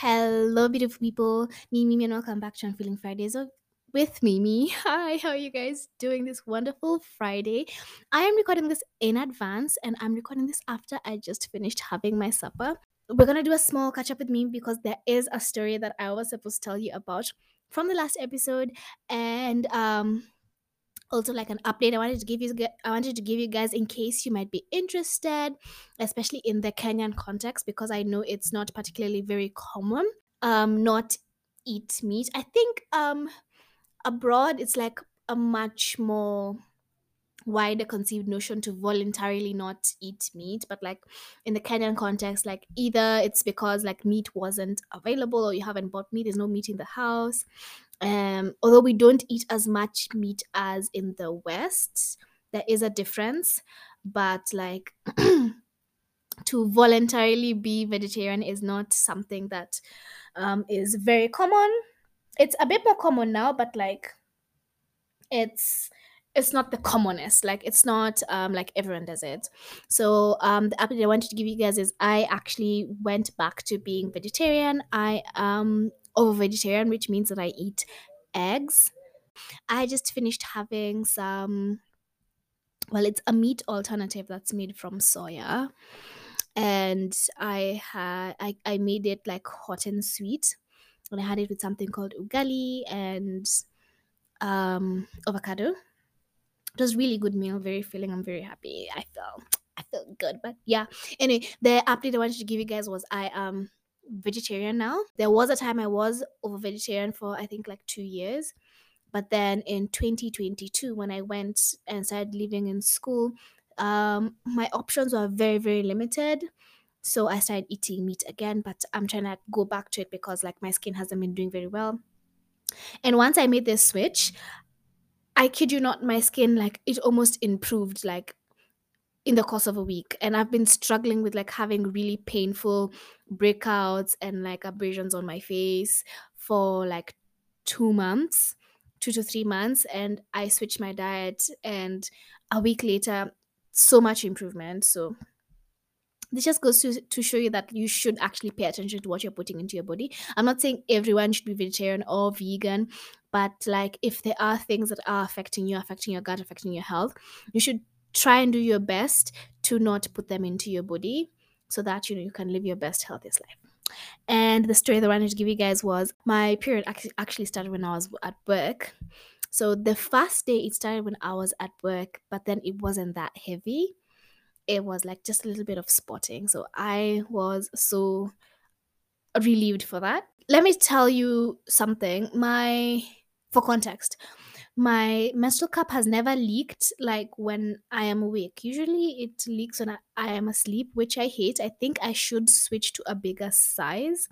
Hello, beautiful people. Me, Mimi, and welcome back to On Feeling Fridays with Mimi. Hi, how are you guys doing this wonderful Friday? I am recording this in advance, and I'm recording this after I just finished having my supper. We're gonna do a small catch up with me because there is a story that I was supposed to tell you about from the last episode, and um, also like an update i wanted to give you i wanted to give you guys in case you might be interested especially in the kenyan context because i know it's not particularly very common um not eat meat i think um abroad it's like a much more wider conceived notion to voluntarily not eat meat but like in the kenyan context like either it's because like meat wasn't available or you haven't bought meat there's no meat in the house. Um although we don't eat as much meat as in the west there is a difference but like to voluntarily be vegetarian is not something that um is very common it's a bit more common now but like it's it's not the commonest. Like it's not um like everyone does it. So um the update i wanted to give you guys is i actually went back to being vegetarian. I am ovo-vegetarian which means that i eat eggs. I just finished having some well it's a meat alternative that's made from soya. And i had I, I made it like hot and sweet and i had it with something called ugali and um avocado. It was really good meal very filling. I'm very happy. I felt i felt good but yeah. Anyway the update i wanted to give you guys was i am vegetarian now. There was a time i was ovo-vegetarian for i think like two years. But then in 2022 when i went and started living in school um my options were very very limited so i started eating meat again but i'm trying to go back to it because like my skin hasn't been doing very well and once i made this switch I kid you not, my skin like it almost improved like in the course of a week. And I've been struggling with like having really painful breakouts and like abrasions on my face for like two months, two to three months. And I switched my diet and a week later, so much improvement. So this just goes to, to show you that you should actually pay attention to what you're putting into your body. I'm not saying everyone should be vegetarian or vegan, but like if there are things that are affecting you, affecting your gut, affecting your health, you should try and do your best to not put them into your body so that you know you can live your best healthiest life. And the story that I wanted to give you guys was my period ac- actually started when I was at work. So the first day it started when I was at work, but then it wasn't that heavy it was like just a little bit of spotting. So I was so relieved for that. Let me tell you something. My for context, my menstrual cup has never leaked like when I am awake. Usually it leaks when I, I am asleep, which I hate. I think I should switch to a bigger size.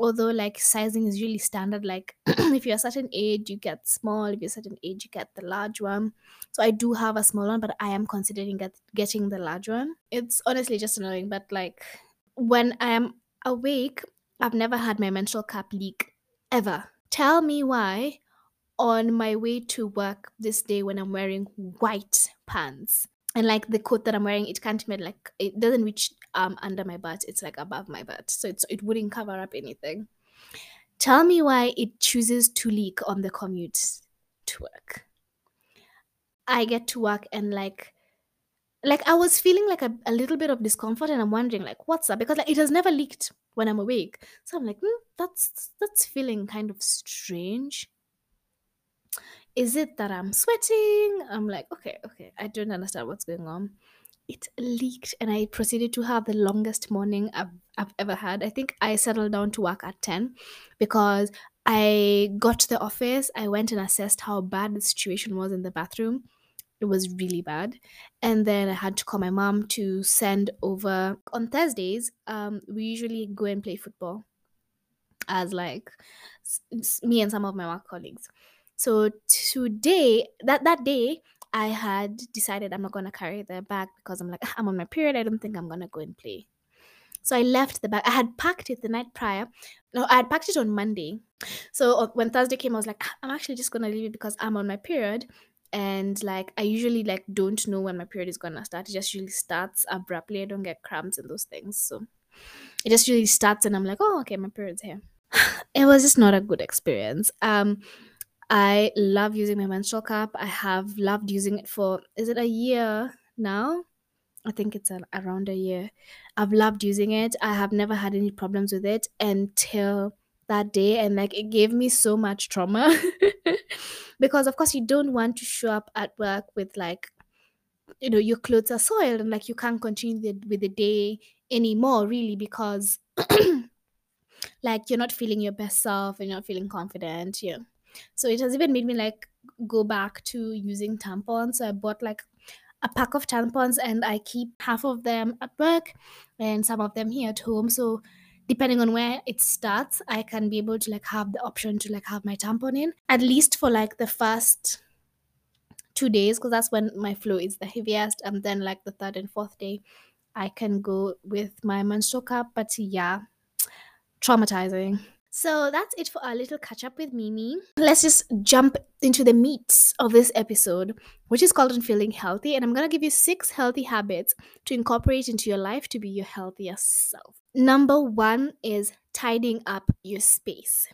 Although like sizing is really standard, like if you're a certain age, you get small. If you're a certain age, you get the large one. So I do have a small one, but I am considering get, getting the large one. It's honestly just annoying, but like when I am awake, I've never had my menstrual cup leak ever. Tell me why on my way to work this day when I'm wearing white pants. And like the coat that I'm wearing, it can't be like it doesn't reach um under my butt. It's like above my butt, so it's it wouldn't cover up anything. Tell me why it chooses to leak on the commute to work. I get to work and like like I was feeling like a, a little bit of discomfort and I'm wondering like what's up because like it has never leaked when I'm awake. So I'm like, hmm, that's that's feeling kind of strange. Is it that I'm sweating? I'm like, okay, okay, I don't understand what's going on. It leaked and I proceeded to have the longest morning I've, I've ever had. I think I settled down to work at 10 because I got to the office. I went and assessed how bad the situation was in the bathroom. It was really bad. And then I had to call my mom to send over. On Thursdays, um, we usually go and play football as like me and some of my work colleagues. So today, that that day, I had decided I'm not gonna carry the bag because I'm like I'm on my period. I don't think I'm gonna go and play. So I left the bag. I had packed it the night prior. No, I had packed it on Monday. So when Thursday came, I was like, I'm actually just gonna leave it because I'm on my period, and like I usually like don't know when my period is gonna start. It just usually starts abruptly. I don't get cramps and those things, so it just really starts, and I'm like, oh, okay, my period's here. it was just not a good experience. Um, I love using my menstrual cup. I have loved using it for is it a year now? I think it's around a year. I've loved using it. I have never had any problems with it until that day and like it gave me so much trauma because of course you don't want to show up at work with like you know your clothes are soiled and like you can't continue the, with the day anymore really because like you're not feeling your best self and you're not feeling confident yeah so it has even made me like go back to using tampons. So i bought like a pack of tampons and i keep half of them at work and some of them here at home. So depending on where it starts i can be able to like have the option to like have my tampon in at least for like the first two days because that's when my flow is the heaviest. And then like the third and fourth day i can go with my menstrual cup. But yeah traumatizing so that's it for our little catch up with Mimi. Let's just jump into the meat of this episode, which is called on feeling healthy. And I'm gonna give you six healthy habits to incorporate into your life to be your healthiest self. Number one is tidying up your space.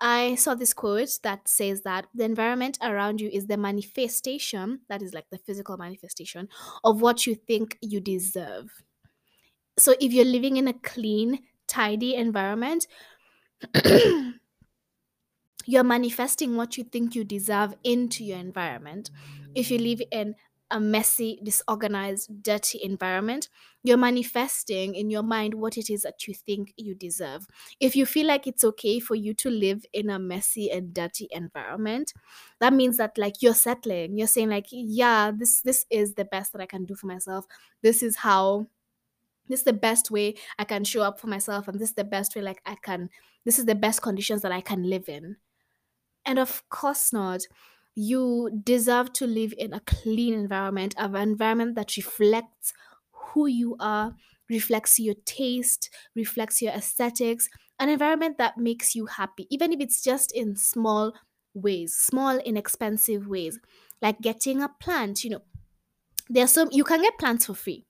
I saw this quote that says that the environment around you is the manifestation, that is like the physical manifestation, of what you think you deserve. So if you're living in a clean, tidy environment, you're manifesting what you think you deserve into your environment. If you live in a messy, disorganized, dirty environment, you're manifesting in your mind what it is that you think you deserve. If you feel like it's okay for you to live in a messy and dirty environment, that means that like you're settling. You're saying like, yeah, this this is the best that I can do for myself. This is how this is the best way I can show up for myself and this is the best way like I can this is the best conditions that I can live in. And of course not. You deserve to live in a clean environment, an environment that reflects who you are, reflects your taste, reflects your aesthetics, an environment that makes you happy, even if it's just in small ways, small, inexpensive ways, like getting a plant. You know, there's some you can get plants for free.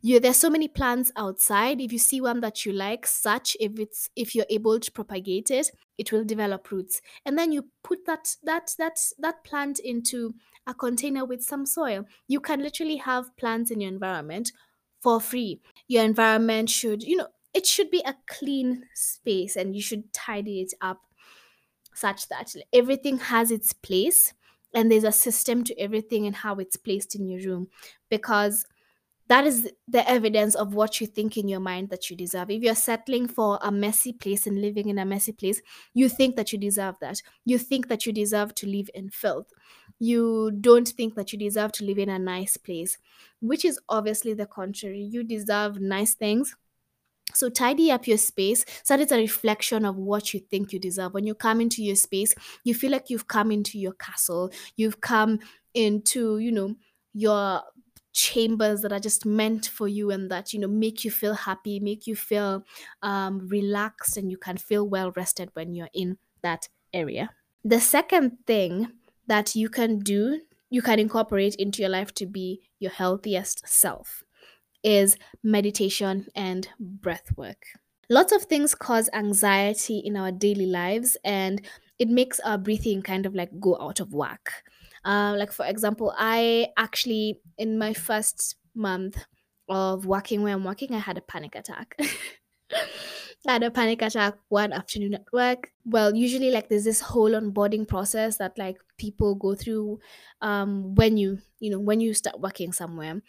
You there's so many plants outside. If you see one that you like such if it's if you're able to propagate it it will develop roots. And then you put that that that that plant into a container with some soil. You can literally have plants in your environment for free. Your environment should you know it should be a clean space and you should tidy it up such that everything has its place and there's a system to everything and how it's placed in your room because that is the evidence of what you think in your mind that you deserve. If you're settling for a messy place and living in a messy place, you think that you deserve that. You think that you deserve to live in filth. You don't think that you deserve to live in a nice place, which is obviously the contrary. You deserve nice things so tidy up your space so that it's a reflection of what you think you deserve. When you come into your space, you feel like you've come into your castle. You've come into, you know, your chambers that are just meant for you and that, you know, make you feel happy, make you feel um, relaxed, and you can feel well rested when you're in that area. The second thing that you can do, you can incorporate into your life to be your healthiest self is meditation and breath work. Lots of things cause anxiety in our daily lives, and it makes our breathing kind of like go out of whack. Uh, like, for example, I actually, in my first month of working where I'm working, I had a panic attack. I had a panic attack one afternoon at work. Well, usually like there's this whole onboarding process that like people go through um when you you know when you start working somewhere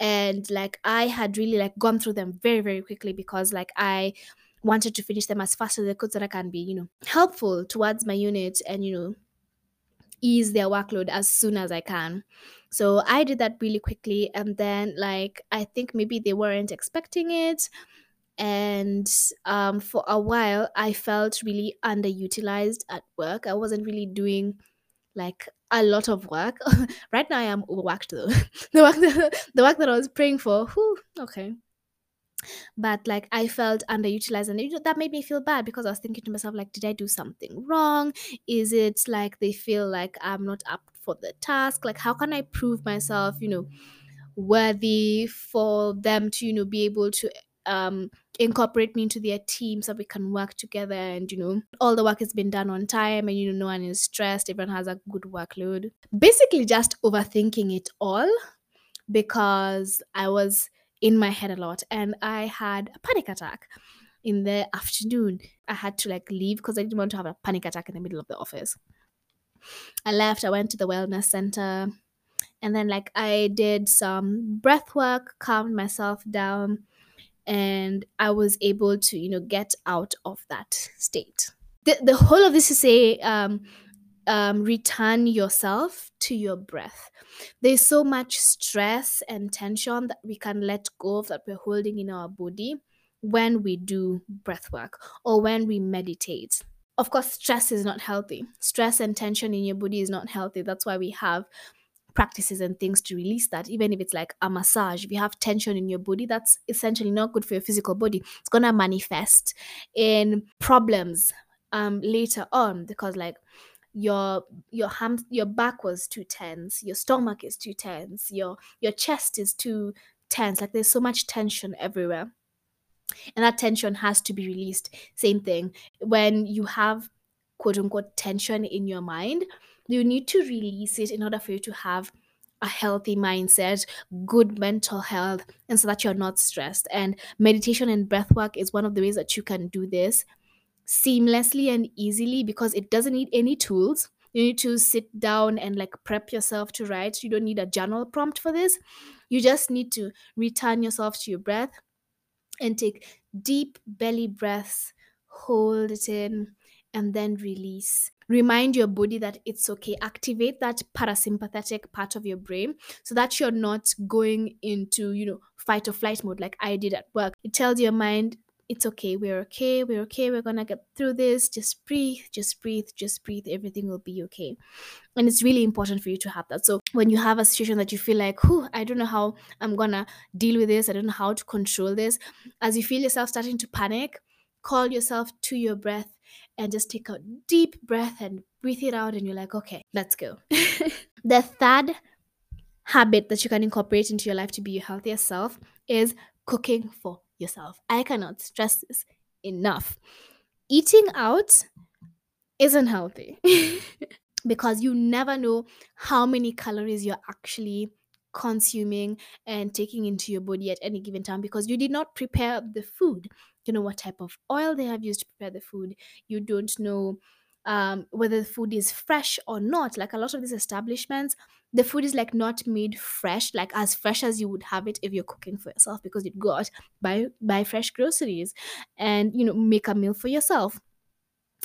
and like i had really like gone through them very very quickly because like i wanted to finish them as fast as i could so that i can be you know helpful towards my unit and you know ease their workload as soon as i can. So i did that really quickly and then like i think maybe they weren't expecting it. And um, for a while i felt really underutilized at work. I wasn't really doing like a lot of work. right now I am overworked though. the work that, the work that I was praying for. Whew, okay. But like I felt underutilized and that made me feel bad because I was thinking to myself, like, did I do something wrong? Is it like they feel like I'm not up for the task? Like how can I prove myself, you know, worthy for them to, you know, be able to um incorporate me into their team so we can work together and you know all the work has been done on time and you know no one is stressed everyone has a good workload. Basically just overthinking it all because i was in my head a lot and i had a panic attack in the afternoon. I had to like leave because i didn't want to have a panic attack in the middle of the office. I left i went to the wellness center and then like i did some breath work calmed myself down and I was able to, you know, get out of that state. The, the whole of this is say, um, um, return yourself to your breath. There's so much stress and tension that we can let go of that we're holding in our body when we do breath work or when we meditate. Of course, stress is not healthy. Stress and tension in your body is not healthy. That's why we have practices and things to release that even if it's like a massage. If you have tension in your body that's essentially not good for your physical body. It's going to manifest in problems um later on because like your your ham your back was too tense your stomach is too tense your your chest is too tense. Like there's so much tension everywhere. And that tension has to be released. Same thing. When you have quote unquote tension in your mind you need to release it in order for you to have a healthy mindset, good mental health, and so that you're not stressed. And meditation and breath work is one of the ways that you can do this seamlessly and easily because it doesn't need any tools. You need to sit down and like prep yourself to write. You don't need a journal prompt for this. You just need to return yourself to your breath and take deep belly breaths, hold it in, and then release remind your body that it's okay. Activate that parasympathetic part of your brain so that you're not going into you know fight or flight mode like i did at work. It tells your mind it's okay. We're okay. We're okay. We're gonna get through this. Just breathe. Just breathe. Just breathe. Everything will be okay. And it's really important for you to have that. So when you have a situation that you feel like whew i don't know how i'm gonna deal with this. I don't know how to control this as you feel yourself starting to panic call yourself to your breath and just take a deep breath and breathe it out and you're like okay let's go. The third habit that you can incorporate into your life to be your healthiest self is cooking for yourself. I cannot stress this enough. Eating out isn't healthy because you never know how many calories you're actually consuming and taking into your body at any given time because you did not prepare the food you know what type of oil they have used to prepare the food. You don't know um, whether the food is fresh or not. Like a lot of these establishments the food is like not made fresh like as fresh as you would have it if you're cooking for yourself because you'd go out buy buy fresh groceries and you know make a meal for yourself.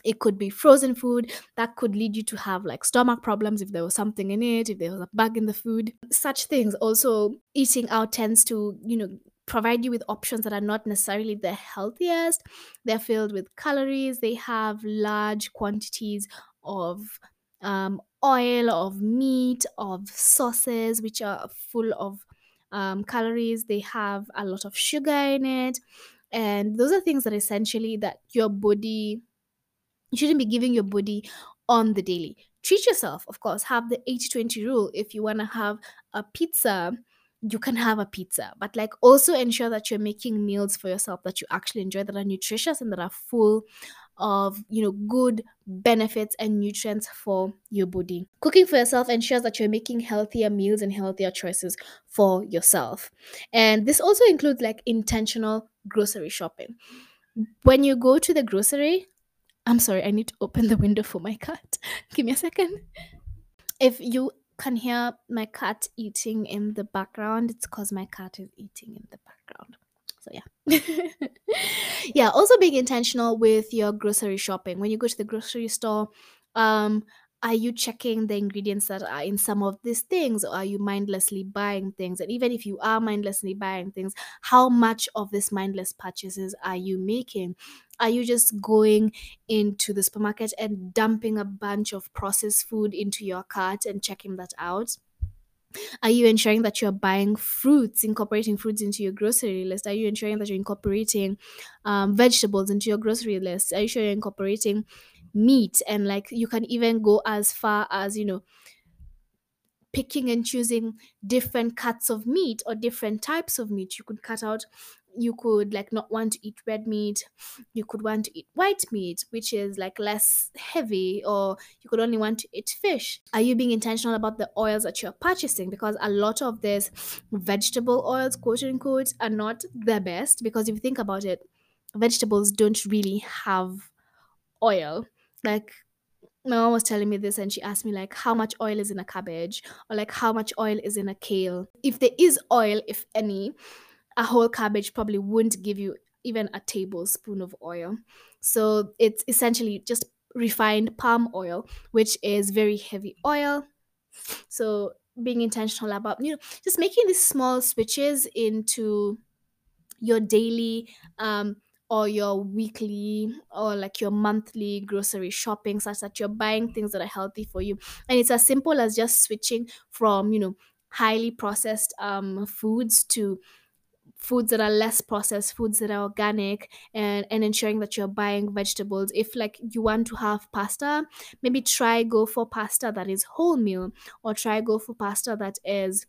It could be frozen food that could lead you to have like stomach problems if there was something in it if there was a bug in the food. Such things. Also eating out tends to you know provide you with options that are not necessarily the healthiest. They're filled with calories, they have large quantities of um, oil, of meat, of sauces, which are full of um, calories. They have a lot of sugar in it. And those are things that essentially that your body, you shouldn't be giving your body on the daily. Treat yourself, of course. Have the 80 20 rule. If you want to have a pizza, you can have a pizza, but like also ensure that you're making meals for yourself that you actually enjoy, that are nutritious and that are full of you know good benefits and nutrients for your body. Cooking for yourself ensures that you're making healthier meals and healthier choices for yourself. And this also includes like intentional grocery shopping. When you go to the grocery i'm sorry i need to open the window for my cat. Give me a second. If you can hear my cat eating in the background, it's because my cat is eating in the background. So yeah. yeah, also being intentional with your grocery shopping. When you go to the grocery store, um are you checking the ingredients that are in some of these things or are you mindlessly buying things and even if you are mindlessly buying things how much of this mindless purchases are you making are you just going into the supermarket and dumping a bunch of processed food into your cart and checking that out are you ensuring that you're buying fruits, incorporating fruits into your grocery list? Are you ensuring that you're incorporating um, vegetables into your grocery list? Are you sure you're incorporating meat? And like you can even go as far as, you know, picking and choosing different cuts of meat or different types of meat. You could cut out you could like not want to eat red meat you could want to eat white meat which is like less heavy or you could only want to eat fish are you being intentional about the oils that you're purchasing because a lot of these vegetable oils quote unquote are not the best because if you think about it vegetables don't really have oil like my mom was telling me this and she asked me like how much oil is in a cabbage or like how much oil is in a kale if there is oil if any a whole cabbage probably wouldn't give you even a tablespoon of oil. So it's essentially just refined palm oil, which is very heavy oil. So being intentional about, you know, just making these small switches into your daily um or your weekly or like your monthly grocery shopping such that you're buying things that are healthy for you. And it's as simple as just switching from you know highly processed um foods to foods that are less processed foods that are organic and and ensuring that you're buying vegetables. If like you want to have pasta maybe try go for pasta that is wholemeal or try go for pasta that is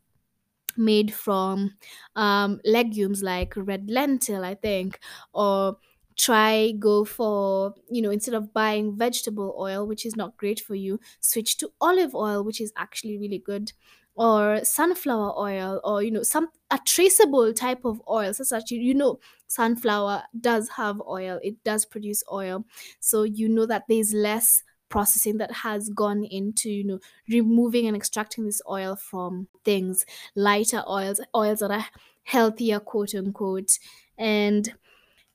made from um, legumes like red lentil i think or try go for you know instead of buying vegetable oil which is not great for you switch to olive oil which is actually really good or sunflower oil or you know some a traceable type of oil such that you, you know sunflower does have oil it does produce oil. So you know that there's less processing that has gone into you know removing and extracting this oil from things lighter oils oils that are healthier quote unquote and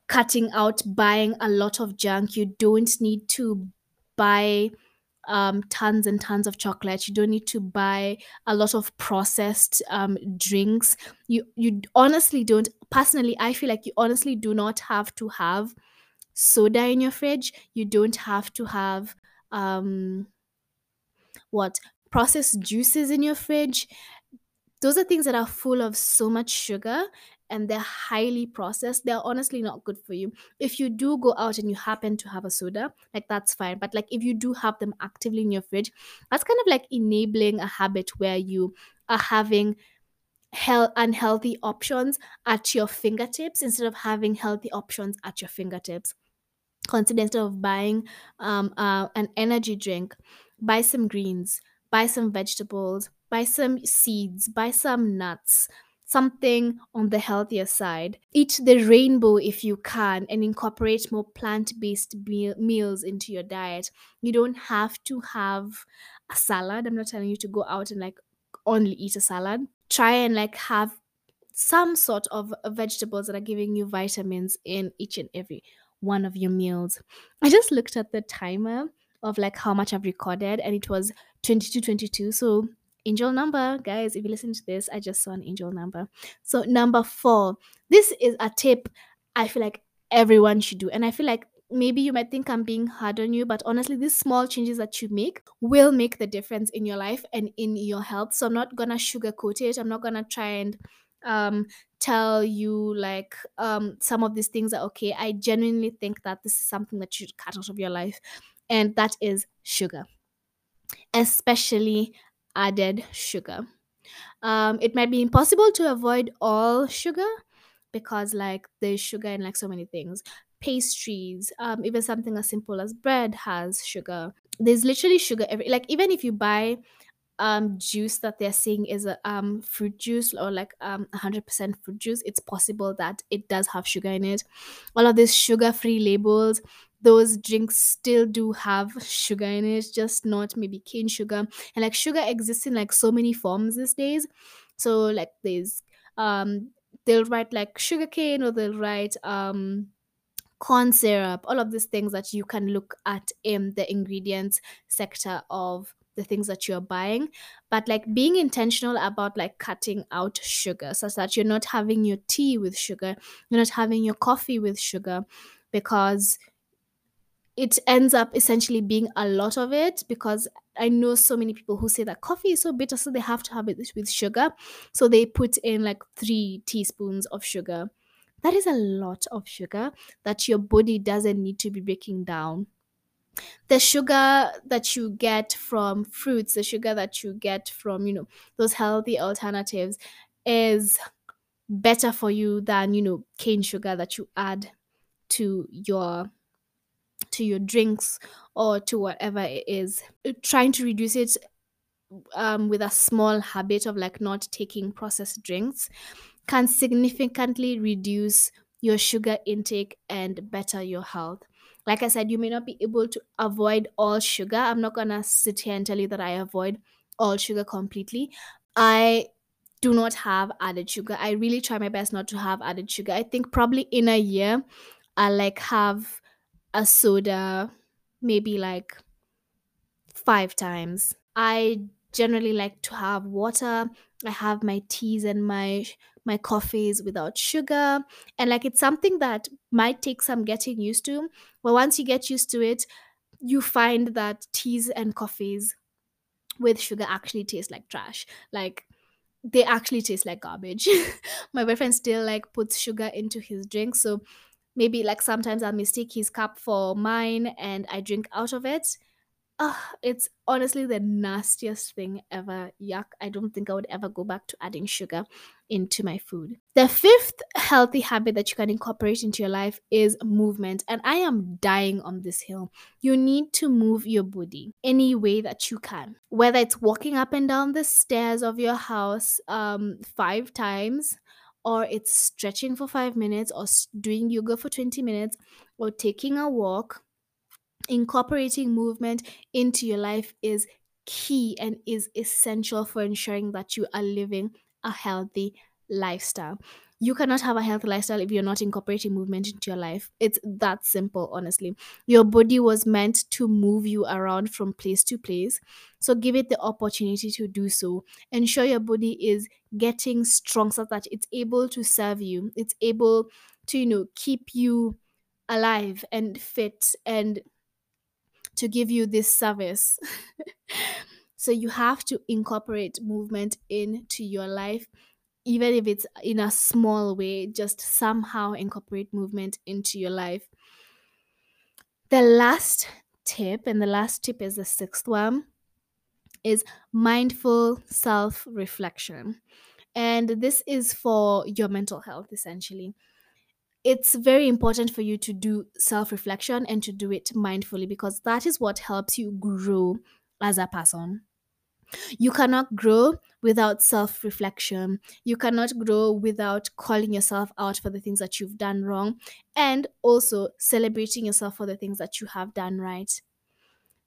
cutting out buying a lot of junk you don't need to buy um, tons and tons of chocolate. You don't need to buy a lot of processed um, drinks. You you honestly don't. Personally, I feel like you honestly do not have to have soda in your fridge. You don't have to have um, what processed juices in your fridge? Those are things that are full of so much sugar and they're highly processed. They're honestly not good for you. If you do go out and you happen to have a soda like that's fine. But like if you do have them actively in your fridge that's kind of like enabling a habit where you are having health unhealthy options at your fingertips instead of having healthy options at your fingertips consider instead of buying um, uh, an energy drink buy some greens buy some vegetables buy some seeds buy some nuts something on the healthier side. Eat the rainbow if you can and incorporate more plant-based meal- meals into your diet. You don't have to have a salad. I'm not telling you to go out and like only eat a salad. Try and like have some sort of vegetables that are giving you vitamins in each and every one of your meals. I just looked at the timer of like how much I've recorded and it was 2222. So angel number, guys, if you listen to this, I just saw an angel number. So number 4. This is a tip I feel like everyone should do and I feel like maybe you might think I'm being hard on you, but honestly, these small changes that you make will make the difference in your life and in your health. So I'm not gonna sugarcoat it. I'm not gonna try and um tell you like um some of these things are okay. I genuinely think that this is something that you should cut out of your life, and that is sugar, especially added sugar. Um, it might be impossible to avoid all sugar because like there's sugar in like so many things pastries um even something as simple as bread has sugar there's literally sugar every like even if you buy um juice that they're saying is a um fruit juice or like um 100% fruit juice it's possible that it does have sugar in it. All of these sugar free labels those drinks still do have sugar in it just not maybe cane sugar. And like sugar exists in like so many forms these days. So like there's um they'll write like sugar cane or they'll write um corn syrup, all of these things that you can look at in the ingredients sector of the things that you're buying but like being intentional about like cutting out sugar such that you're not having your tea with sugar you're not having your coffee with sugar because it ends up essentially being a lot of it because I know so many people who say that coffee is so bitter, so they have to have it with sugar. So they put in like three teaspoons of sugar. That is a lot of sugar that your body doesn't need to be breaking down. The sugar that you get from fruits, the sugar that you get from, you know, those healthy alternatives is better for you than, you know, cane sugar that you add to your to your drinks or to whatever it is. Trying to reduce it um, with a small habit of like not taking processed drinks can significantly reduce your sugar intake and better your health like i said you may not be able to avoid all sugar. I'm not gonna sit here and tell you that i avoid all sugar completely. I do not have added sugar. I really try my best not to have added sugar. I think probably in a year i like have a soda maybe like five times. I generally like to have water. I have my teas and my my coffees without sugar. And like it's something that might take some getting used to. But once you get used to it, you find that teas and coffees with sugar actually taste like trash. Like they actually taste like garbage. my boyfriend still like puts sugar into his drink. So maybe like sometimes I'll mistake his cup for mine and I drink out of it. Uh, it's honestly the nastiest thing ever. Yuck. I don't think I would ever go back to adding sugar into my food. The fifth healthy habit that you can incorporate into your life is movement. And I am dying on this hill. You need to move your body any way that you can, whether it's walking up and down the stairs of your house um, five times or it's stretching for five minutes or doing yoga for 20 minutes or taking a walk incorporating movement into your life is key and is essential for ensuring that you are living a healthy lifestyle. You cannot have a healthy lifestyle if you're not incorporating movement into your life. It's that simple, honestly. Your body was meant to move you around from place to place. So give it the opportunity to do so. Ensure your body is getting strong so that it's able to serve you. It's able to, you know, keep you alive and fit and to give you this service. so you have to incorporate movement into your life even if it's in a small way, just somehow incorporate movement into your life. The last tip, and the last tip is the sixth one, is mindful self reflection. And this is for your mental health essentially. It's very important for you to do self reflection and to do it mindfully because that is what helps you grow as a person. You cannot grow without self reflection. You cannot grow without calling yourself out for the things that you've done wrong and also celebrating yourself for the things that you have done right.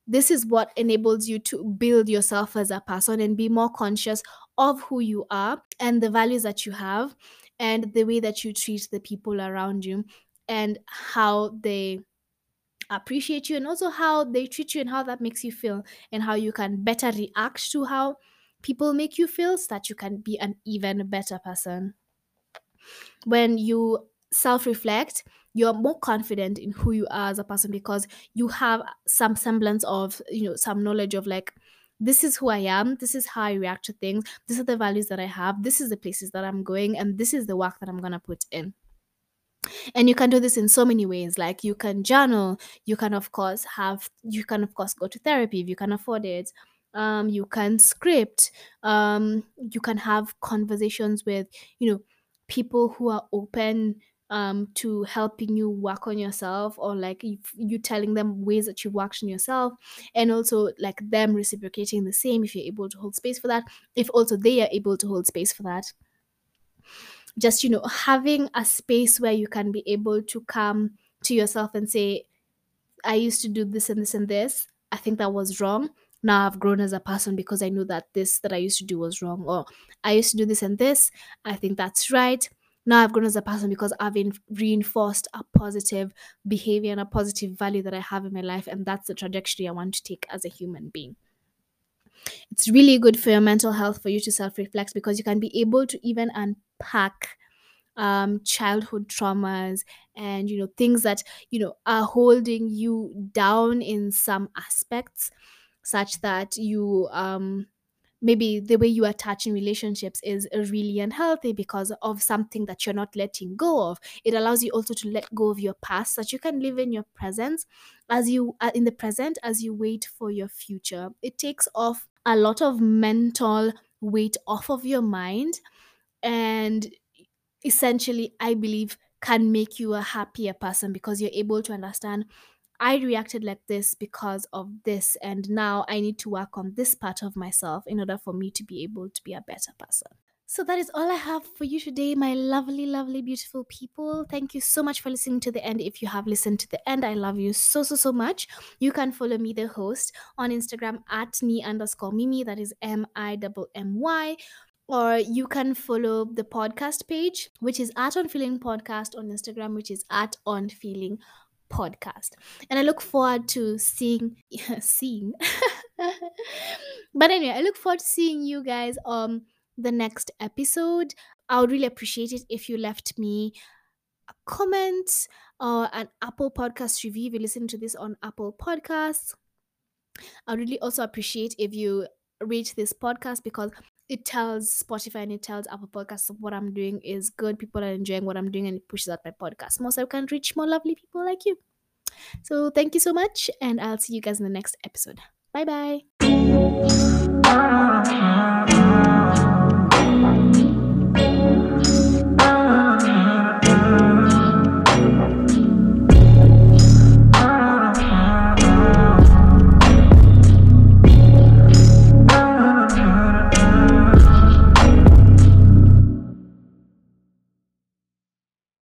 This is what enables you to build yourself as a person and be more conscious of who you are and the values that you have and the way that you treat the people around you and how they appreciate you and also how they treat you and how that makes you feel and how you can better react to how people make you feel so that you can be an even better person. When you self reflect, you're more confident in who you are as a person because you have some semblance of, you know, some knowledge of like, this is who I am, this is how I react to things, these are the values that I have, this is the places that I'm going, and this is the work that I'm gonna put in. And you can do this in so many ways. Like you can journal, you can of course have you can of course go to therapy if you can afford it. Um, you can script, um, you can have conversations with, you know, people who are open um, to helping you work on yourself or like you, telling them ways that you've worked on yourself and also like them reciprocating the same if you're able to hold space for that if also they are able to hold space for that. Just you know having a space where you can be able to come to yourself and say i used to do this and this and this. I think that was wrong. Now i've grown as a person because i know that this that i used to do was wrong or i used to do this and this. I think that's right now I've grown as a person because I've in- reinforced a positive behavior and a positive value that I have in my life. And that's the trajectory I want to take as a human being. It's really good for your mental health for you to self reflect because you can be able to even unpack um childhood traumas and you know things that you know are holding you down in some aspects such that you um maybe the way you attach in relationships is really unhealthy because of something that you're not letting go of. It allows you also to let go of your past so that you can live in your presence as you uh, in the present as you wait for your future. It takes off a lot of mental weight off of your mind and essentially i believe can make you a happier person because you're able to understand I reacted like this because of this, and now I need to work on this part of myself in order for me to be able to be a better person. So that is all I have for you today, my lovely, lovely, beautiful people. Thank you so much for listening to the end. If you have listened to the end, I love you so, so, so much. You can follow me, the host, on Instagram at me underscore Mimi. That is M I M M Y or you can follow the podcast page, which is at On Feeling Podcast on Instagram, which is at On Feeling Podcast. And I look forward to seeing seeing. but anyway, I look forward to seeing you guys on the next episode. I would really appreciate it if you left me a comment or an Apple Podcast review if you listen to this on Apple Podcasts. I would really also appreciate if you rate this podcast because it tells Spotify and it tells Apple Podcasts what I'm doing is good. People are enjoying what I'm doing and it pushes out my podcast more so I can reach more lovely people like you. So thank you so much and I'll see you guys in the next episode. Bye bye.